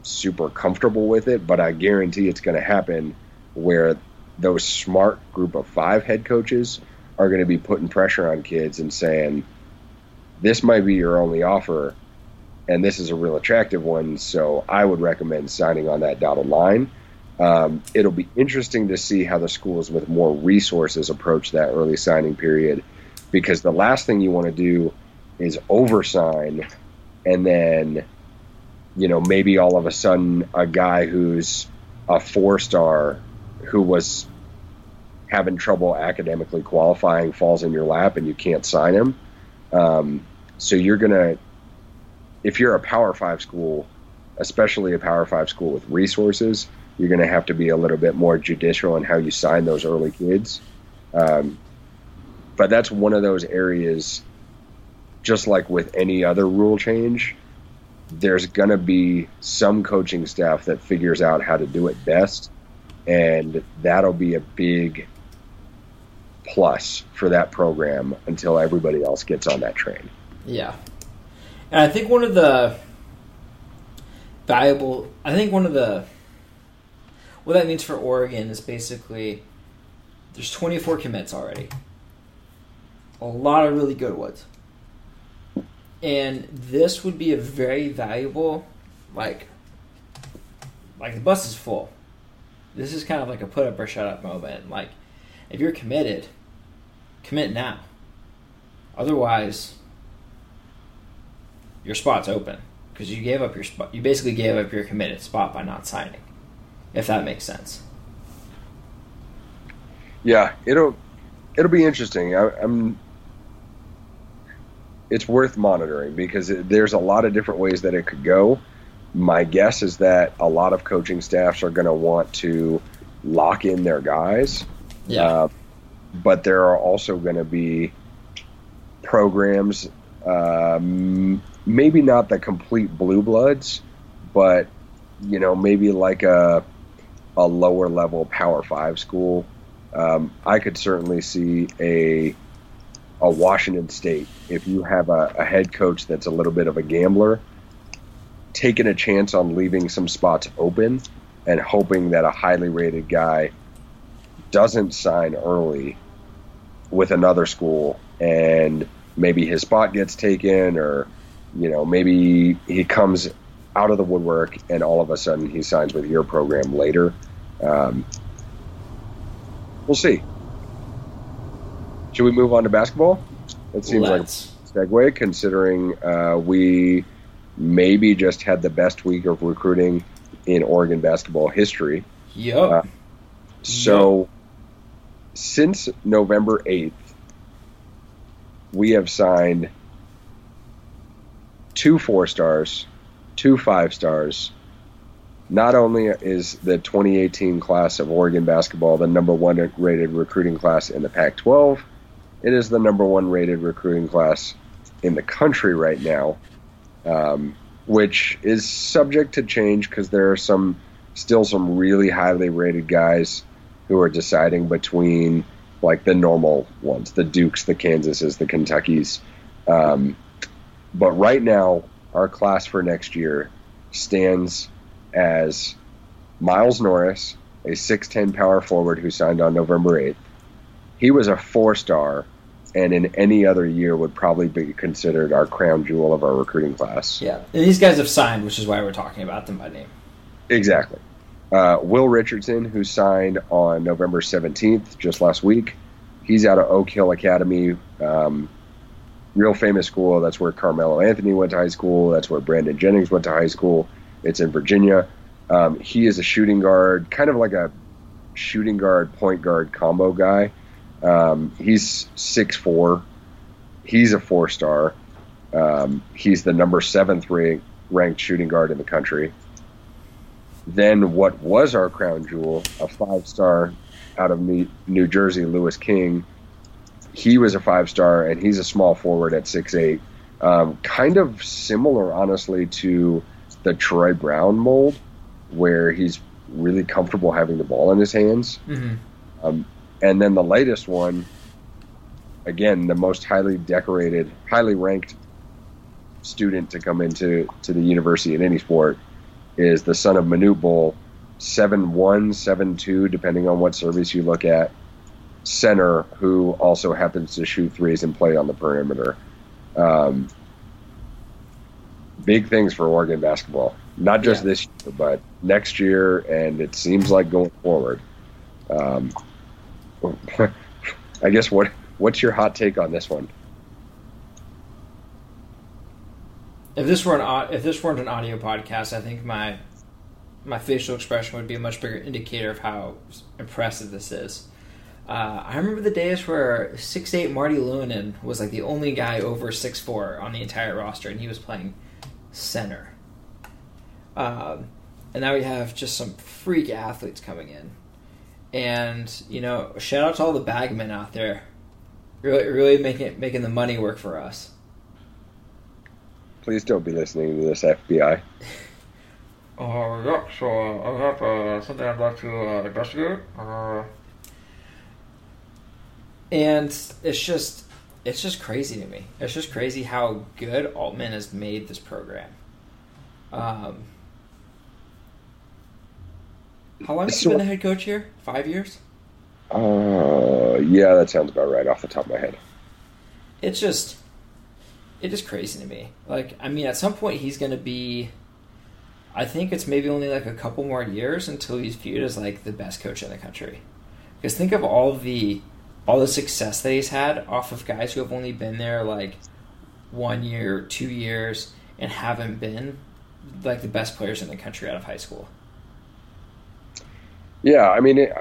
super comfortable with it, but I guarantee it's going to happen where those smart group of five head coaches are going to be putting pressure on kids and saying, this might be your only offer, and this is a real attractive one, so I would recommend signing on that dotted line. Um, it'll be interesting to see how the schools with more resources approach that early signing period because the last thing you want to do is oversign and then you know, maybe all of a sudden a guy who's a four star who was having trouble academically qualifying falls in your lap and you can't sign him. Um, so you're going to, if you're a Power Five school, especially a Power Five school with resources, you're going to have to be a little bit more judicial in how you sign those early kids. Um, but that's one of those areas, just like with any other rule change, there's going to be some coaching staff that figures out how to do it best. And that'll be a big plus for that program until everybody else gets on that train. Yeah. And I think one of the valuable, I think one of the, what that means for Oregon is basically there's 24 commits already. A lot of really good ones. And this would be a very valuable, like, like the bus is full. This is kind of like a put up or shut up moment. Like, if you're committed, commit now. Otherwise, your spot's open because you gave up your spot. You basically gave up your committed spot by not signing. If that makes sense. Yeah, it'll it'll be interesting. I, am It's worth monitoring because it, there's a lot of different ways that it could go. My guess is that a lot of coaching staffs are going to want to lock in their guys. Yeah. Uh, but there are also going to be programs, um, maybe not the complete blue bloods, but you know maybe like a a lower level Power Five school. Um, I could certainly see a a Washington State if you have a, a head coach that's a little bit of a gambler, taking a chance on leaving some spots open and hoping that a highly rated guy doesn't sign early with another school and maybe his spot gets taken or you know maybe he comes out of the woodwork and all of a sudden he signs with your program later um, we'll see should we move on to basketball it seems Let's. like segue considering uh, we maybe just had the best week of recruiting in Oregon basketball history. Yep. Uh, so yep since November 8th, we have signed two four stars, two five stars. Not only is the 2018 class of Oregon basketball the number one rated recruiting class in the Pac 12, it is the number one rated recruiting class in the country right now, um, which is subject to change because there are some still some really highly rated guys who are deciding between like the normal ones, the Dukes, the Kansases, the Kentuckies. Um, but right now, our class for next year stands as Miles Norris, a 6'10 power forward who signed on November 8th. He was a four star and in any other year would probably be considered our crown jewel of our recruiting class. Yeah, and these guys have signed, which is why we're talking about them by name. Exactly. Uh, Will Richardson, who signed on November 17th, just last week, he's out of Oak Hill Academy, um, real famous school. That's where Carmelo Anthony went to high school. That's where Brandon Jennings went to high school. It's in Virginia. Um, he is a shooting guard, kind of like a shooting guard, point guard combo guy. Um, he's six four. He's a four star. Um, he's the number seventh ranked shooting guard in the country. Then what was our crown jewel, a five star out of New Jersey, Louis King. He was a five star, and he's a small forward at six eight. Um, kind of similar, honestly, to the Troy Brown mold, where he's really comfortable having the ball in his hands. Mm-hmm. Um, and then the latest one, again, the most highly decorated, highly ranked student to come into to the university in any sport is the son of Manute Bol, seven one, seven two, depending on what service you look at. Center who also happens to shoot threes and play on the perimeter. Um, big things for Oregon basketball, not just yeah. this year, but next year, and it seems like going forward. Um, I guess what what's your hot take on this one? if this were an if this weren't an audio podcast, I think my my facial expression would be a much bigger indicator of how impressive this is. Uh, I remember the days where six eight Maarty Leunen was like the only guy over six four on the entire roster, and he was playing center. Um, and now we have just some freak athletes coming in, and you know, shout out to all the bagmen out there, really, really making making the money work for us. Please don't be listening to this FBI. Uh, yeah, so uh, I have uh, something I'd like to uh, investigate. Uh, and it's just, it's just crazy to me. It's just crazy how good Altman has made this program. Um, how long has he been the head coach here? Five years? Uh, yeah, that sounds about right off the top of my head. It's just, it is crazy to me. Like, I mean, at some point he's going to be. I think it's maybe only like a couple more years until he's viewed as like the best coach in the country. Because think of all the all the success that he's had off of guys who have only been there like one year, two years, and haven't been like the best players in the country out of high school. Yeah, I mean, it,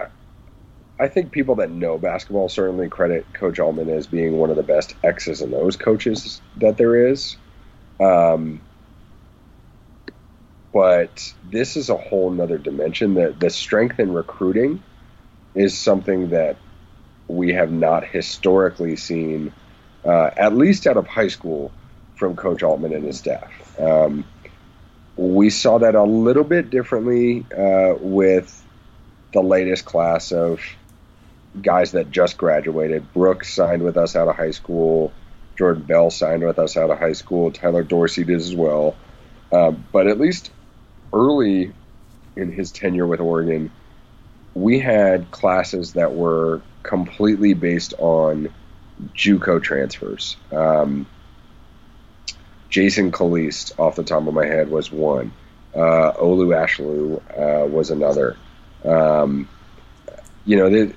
I think people that know basketball certainly credit Coach Altman as being one of the best X's and O's coaches that there is. Um, but this is a whole nother dimension. That the strength in recruiting is something that we have not historically seen, uh, at least out of high school, from Coach Altman and his staff. Um, we saw that a little bit differently uh, with the latest class of guys that just graduated. Brooks signed with us out of high school. Jordan Bell signed with us out of high school. Tyler Dorsey did as well. Um, but at least early in his tenure with Oregon, we had classes that were completely based on JUCO transfers. Um, Jason Calliste, off the top of my head, was one. Uh, Olu Ashaolu uh, was another. Um, you know, they,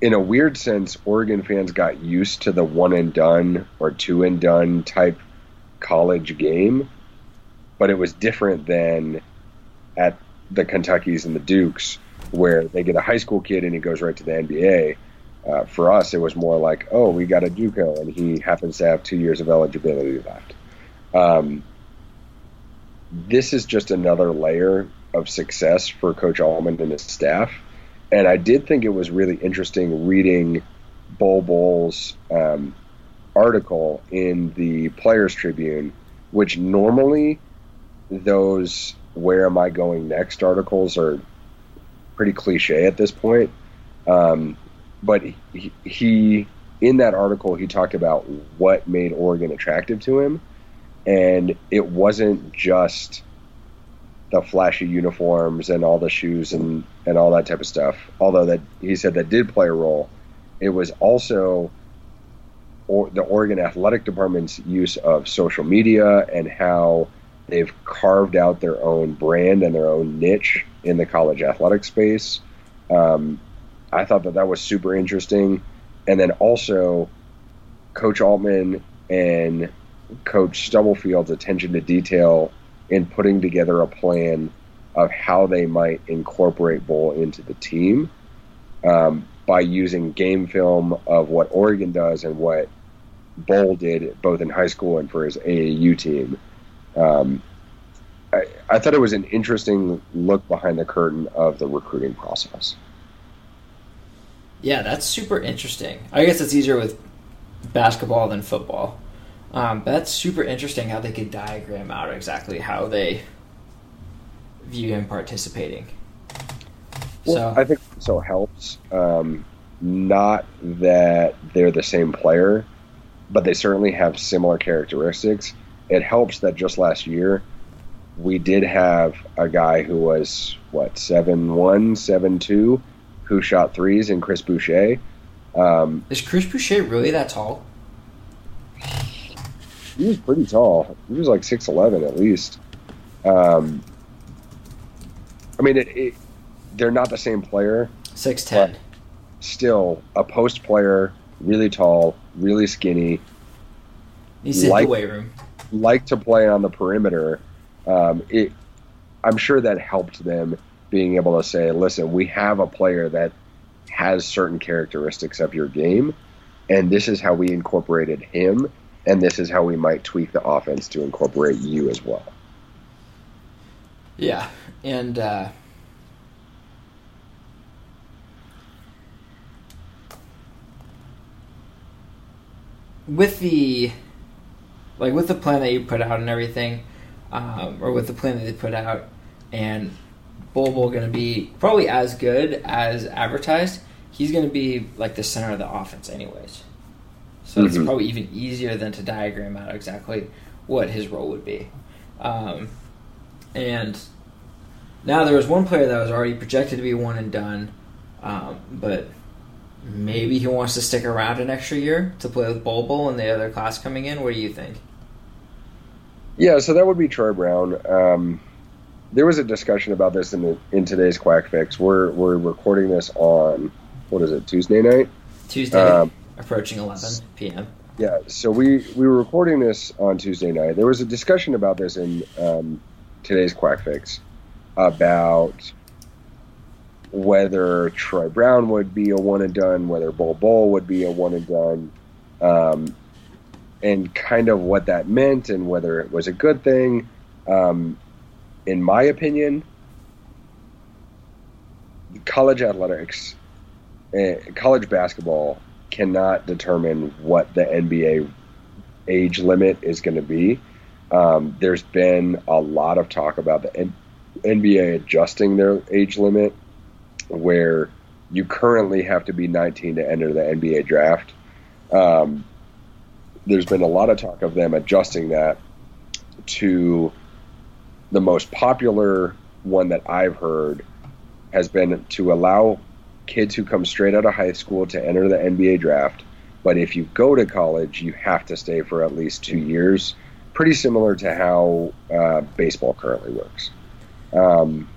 in a weird sense, Oregon fans got used to the one and done or two and done type college game, but it was different than at the Kentuckies and the Dukes, where they get a high school kid and he goes right to the NBA. Uh, for us, it was more like, oh, we got a JUCO and he happens to have two years of eligibility left. Um, this is just another layer of success for Coach Altman and his staff and I did think it was really interesting reading Bol Bol's um, article in the Players Tribune, which normally those "Where am I going next?" articles are pretty cliche at this point. Um, but he, he, in that article, he talked about what made Oregon attractive to him, and it wasn't just the flashy uniforms and all the shoes and, and all that type of stuff. Although that he said that did play a role, it was also or the Oregon Athletic Department's use of social media and how they've carved out their own brand and their own niche in the college athletic space. Um, I thought that that was super interesting, and then also Coach Altman and Coach Stubblefield's attention to detail in putting together a plan of how they might incorporate Bol into the team um, by using game film of what Oregon does and what Bol did both in high school and for his AAU team. Um, I, I thought it was an interesting look behind the curtain of the recruiting process. Yeah, that's super interesting. I guess it's easier with basketball than football. Um, that's super interesting how they could diagram out exactly how they view him participating. Well, so I think so helps. Um, not that they're the same player, but they certainly have similar characteristics. It helps that just last year we did have a guy who was what seven one, seven two, who shot threes in Chris Boucher. Um, Is Chris Boucher really that tall? he was pretty tall. He was like six eleven at least. Um, I mean, it, it, they're not the same player. Six ten. Still, a post player, really tall, really skinny. He's in the weight room. Like to play on the perimeter, um, it, I'm sure that helped them being able to say, listen, we have a player that has certain characteristics of your game, and this is how we incorporated him, and this is how we might tweak the offense to incorporate you as well. Yeah, and uh, with the like with the plan that you put out and everything, um, or with the plan that they put out, and Bol Bol going to be probably as good as advertised. He's going to be like the center of the offense, anyways. So it's Mhm. probably even easier than to diagram out exactly what his role would be. Um, and now there was one player that was already projected to be one and done, um, but maybe he wants to stick around an extra year to play with Bol and the other class coming in. What do you think? Yeah, so that would be Troy Brown. Um, there was a discussion about this in the, in today's Quack Fix. We're we're recording this on what is it Tuesday night? Tuesday, Um, approaching 11 p.m. Yeah, so we we were recording this on Tuesday night. There was a discussion about this in um, today's Quack Fix about whether Troy Brown would be a one and done, whether Bol Bol would be a one and done, um, and kind of what that meant and whether it was a good thing. Um, in my opinion, college athletics, eh, college basketball cannot determine what the NBA age limit is going to be. Um, there's been a lot of talk about the N- NBA adjusting their age limit, where you currently have to be 19 to enter the NBA draft. Um, there's been a lot of talk of them adjusting that to the most popular one that I've heard has been to allow kids who come straight out of high school to enter the NBA draft. But if you go to college, you have to stay for at least two years. Pretty similar to how uh, baseball currently works. Um,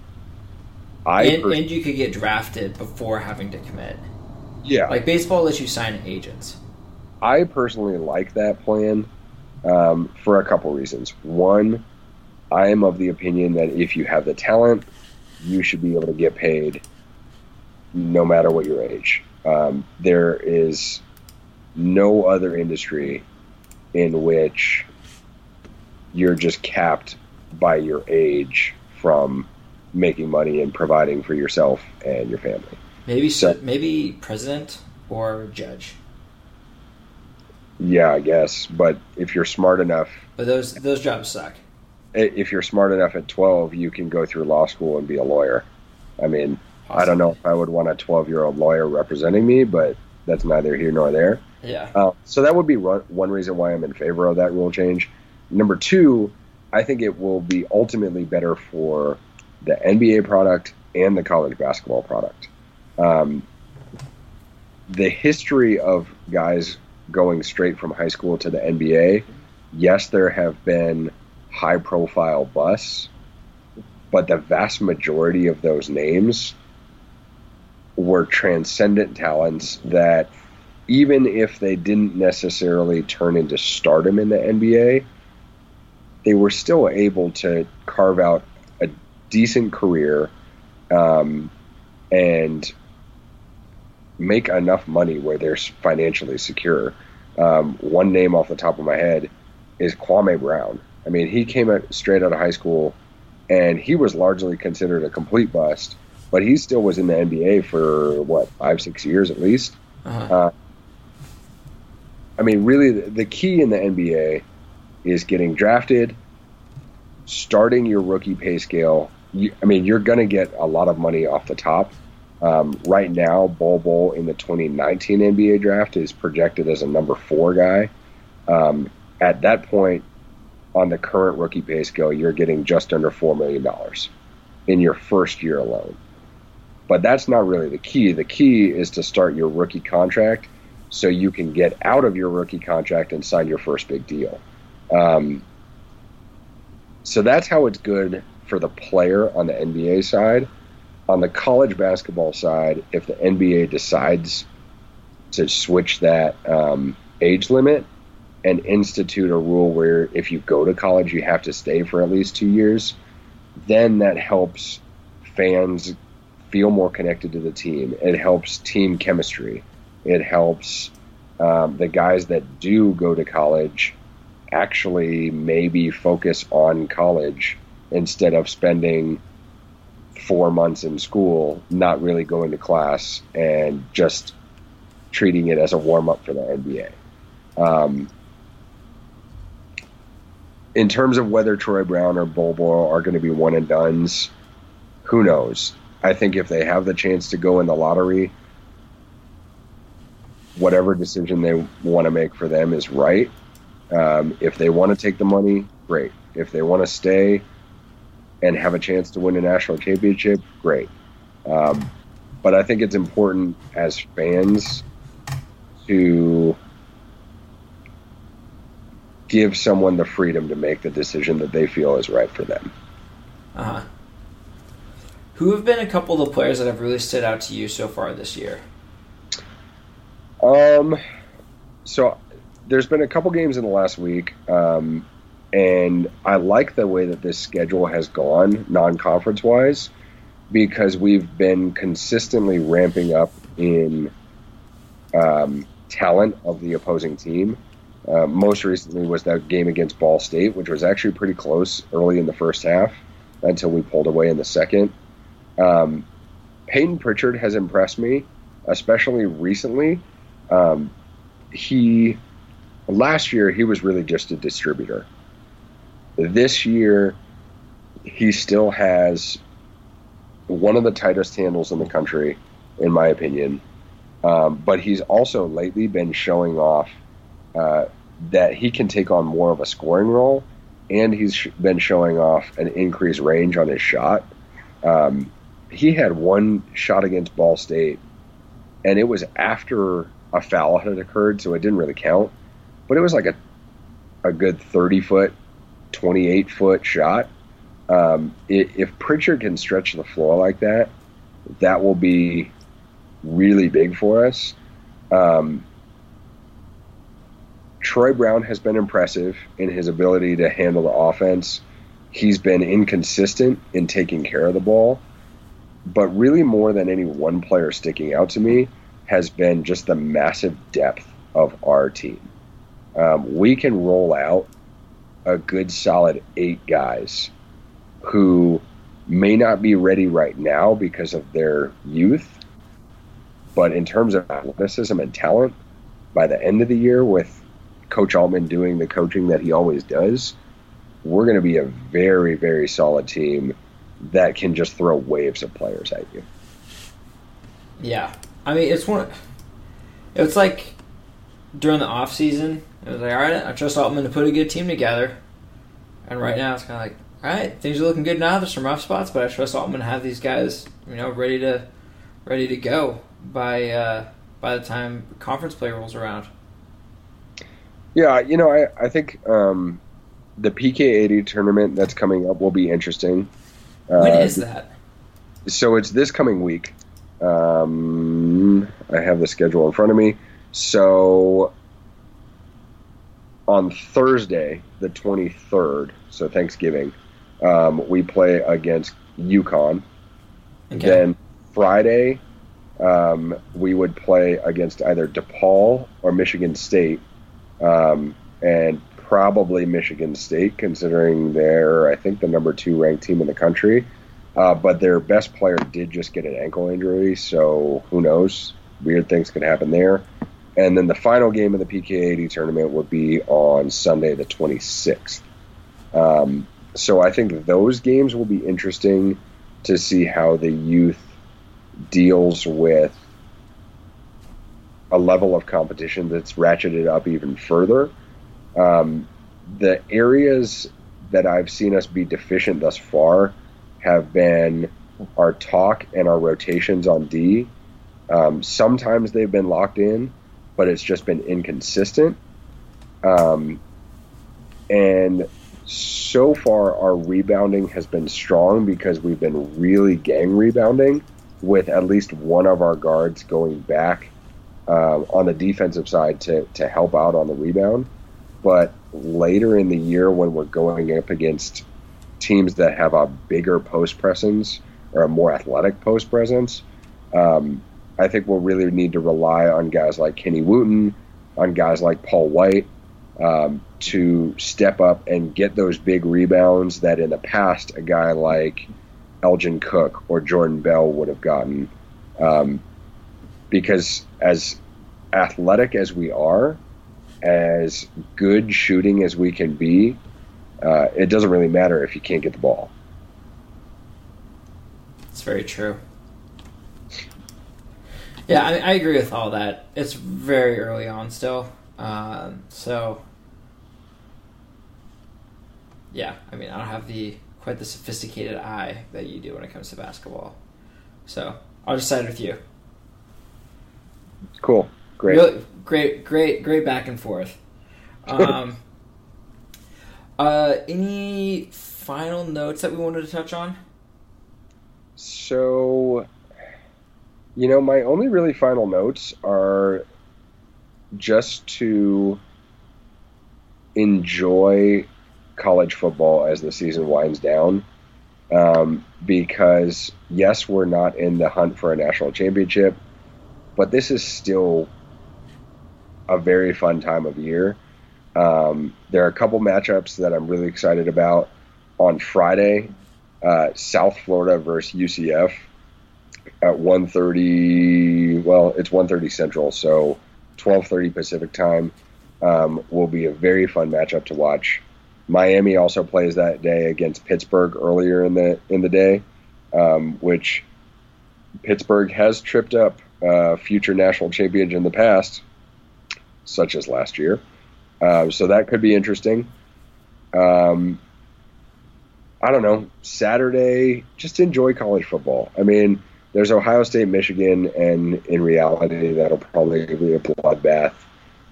I and, per- and you could get drafted before having to commit. yeah, Like baseball lets you sign agents. I personally like that plan um, for a couple reasons. One, I am of the opinion that if you have the talent, you should be able to get paid no matter what your age. Um, there is no other industry in which you're just capped by your age from making money and providing for yourself and your family. Maybe So- maybe president or judge. Yeah, I guess. But if you're smart enough But those those jobs suck. if you're smart enough at 12, you can go through law school and be a lawyer. I mean, I don't know if I would want a 12 year old lawyer representing me, but that's neither here nor there. Yeah. Uh, so that would be one one reason why I'm in favor of that rule change. Number two, I think it will be ultimately better for the NBA product and the college basketball product. Um, the history of guys going straight from high school to the NBA, yes, there have been high profile busts, but the vast majority of those names were transcendent talents that even if they didn't necessarily turn into stardom in the NBA, they were still able to carve out decent career um, and make enough money where they're financially secure. Um, one name off the top of my head is Kwame Brown. I mean, he came out straight out of high school, and he was largely considered a complete bust, but he still was in the NBA for what five, six years at least. Uh-huh. Uh, I mean, really, the, the key in the NBA is getting drafted, starting your rookie pay scale. You, I mean, you're going to get a lot of money off the top. Um, right now, Bol Bol in the 2019 NBA draft is projected as a number four guy. Um, at that point, on the current rookie pay scale, you're getting just under $4 million in your first year alone. But that's not really the key. The key is to start your rookie contract so you can get out of your rookie contract and sign your first big deal. Um, so that's how it's good for the player on the NBA side. On the college basketball side, if the NBA decides to switch that um, age limit and institute a rule where if you go to college, you have to stay for at least two years, then that helps fans feel more connected to the team. It helps team chemistry. It helps um, the guys that do go to college actually maybe focus on college instead of spending four months in school not really going to class and just treating it as a warm up for the NBA. Um, in terms of whether Troy Brown or Bol are going to be one and duns, who knows? I think if they have the chance to go in the lottery, whatever decision they want to make for them is right. Um, if they want to take the money, great. If they want to stay and have a chance to win a national championship, great. Um, but I think it's important as fans to give someone the freedom to make the decision that they feel is right for them. Uh huh. Who have been a couple of the players that have really stood out to you so far this year? Um, so there's been a couple games in the last week, um, and I like the way that this schedule has gone non-conference wise because we've been consistently ramping up in um, talent of the opposing team. Uh, most recently was that game against Ball State, which was actually pretty close early in the first half until we pulled away in the second. Um, Payton Pritchard has impressed me, especially recently. Um, he last year he was really just a distributor. This year, he still has one of the tightest handles in the country, in my opinion. Um, but he's also lately been showing off uh, that he can take on more of a scoring role, and he's sh- been showing off an increased range on his shot. Um, he had one shot against Ball State, and it was after a foul had occurred, so it didn't really count. But it was like a a good thirty foot, twenty eight foot shot. Um, if Pritchard can stretch the floor like that, that will be really big for us. Um, Troy Brown has been impressive in his ability to handle the offense. He's been inconsistent in taking care of the ball, but really more than any one player sticking out to me has been just the massive depth of our team. Um, we can roll out a good solid eight guys who may not be ready right now because of their youth, but in terms of athleticism and talent, by the end of the year, with Coach Altman doing the coaching that he always does, we're going to be a very, very solid team that can just throw waves of players at you. Yeah, I mean it's one. It's like during the off season, it was like, all right, I trust Altman to put a good team together, and right now it's kind of like, all right, things are looking good now. There's some rough spots, but I trust Altman to have these guys, you know, ready to ready to go by uh, by the time conference play rolls around. Yeah, you know, I, I think um, the PK80 tournament that's coming up will be interesting. When uh, is that? So it's this coming week. Um, I have the schedule in front of me. So on Thursday, the 23rd, so Thanksgiving, um, we play against UConn. Okay. Then Friday, um, we would play against either DePaul or Michigan State um, and probably Michigan State, considering they're I think the number two ranked team in the country. Uh, but their best player did just get an ankle injury, so who knows? Weird things could happen there. And then the final game of the PK80 tournament would be on Sunday, the 26th. Um, so I think those games will be interesting to see how the youth deals with a level of competition that's ratcheted up even further. Um, the areas that I've seen us be deficient thus far have been our talk and our rotations on D. Um, sometimes they've been locked in, but it's just been inconsistent. Um, and so far, our rebounding has been strong because we've been really gang rebounding with at least one of our guards going back uh, on the defensive side to, to help out on the rebound. but later in the year when we're going up against teams that have a bigger post presence or a more athletic post presence, um, I think we'll really need to rely on guys like Kenny Wooten, on guys like Paul White, um, to step up and get those big rebounds that in the past a guy like Elgin Cook or Jordan Bell would have gotten. Um, because as athletic as we are, as good shooting as we can be, uh, it doesn't really matter if you can't get the ball. It's very true. Yeah, I, I agree with all that. It's very early on still, um, so yeah. I mean, I don't have the quite the sophisticated eye that you do when it comes to basketball. So I'll just side with you. Cool. Great. Really, great, great, great back and forth. Um, uh, any final notes that we wanted to touch on? So, you know, my only really final notes are just to enjoy college football as the season winds down. Um, because, yes, we're not in the hunt for a national championship, but this is still a very fun time of year. Um, there are a couple matchups that I'm really excited about. On Friday, uh, South Florida versus UCF at 1:30. Well, it's 1:30 Central, so 12:30 Pacific time um, will be a very fun matchup to watch. Miami also plays that day against Pittsburgh earlier in the in the day, um, which Pittsburgh has tripped up uh, future national champions in the past, such as last year. Uh, so that could be interesting. Um, I don't know. Saturday, just enjoy college football. I mean, there's Ohio State, Michigan, and in reality, that'll probably be a bloodbath.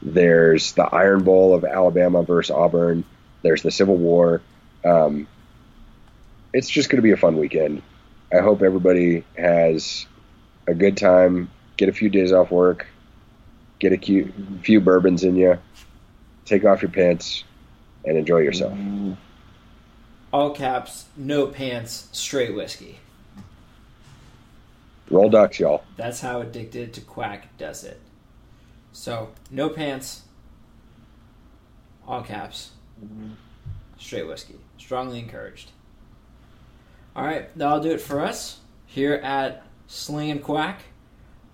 There's the Iron Bowl of Alabama versus Auburn. There's the Civil War. Um, it's just going to be a fun weekend. I hope everybody has a good time. Get a few days off work. Get a few, few bourbons in you. Take off your pants and enjoy yourself. All caps, no pants, straight whiskey. Roll ducks, y'all. That's how Addicted to Quack does it. So, no pants, all caps, straight whiskey. Strongly encouraged. All right, that'll do it for us here at Slingin' Quack.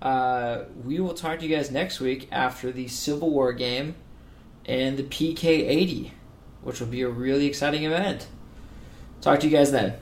Uh, we will talk to you guys next week after the Civil War game and the PK80, which will be a really exciting event. Talk to you guys then.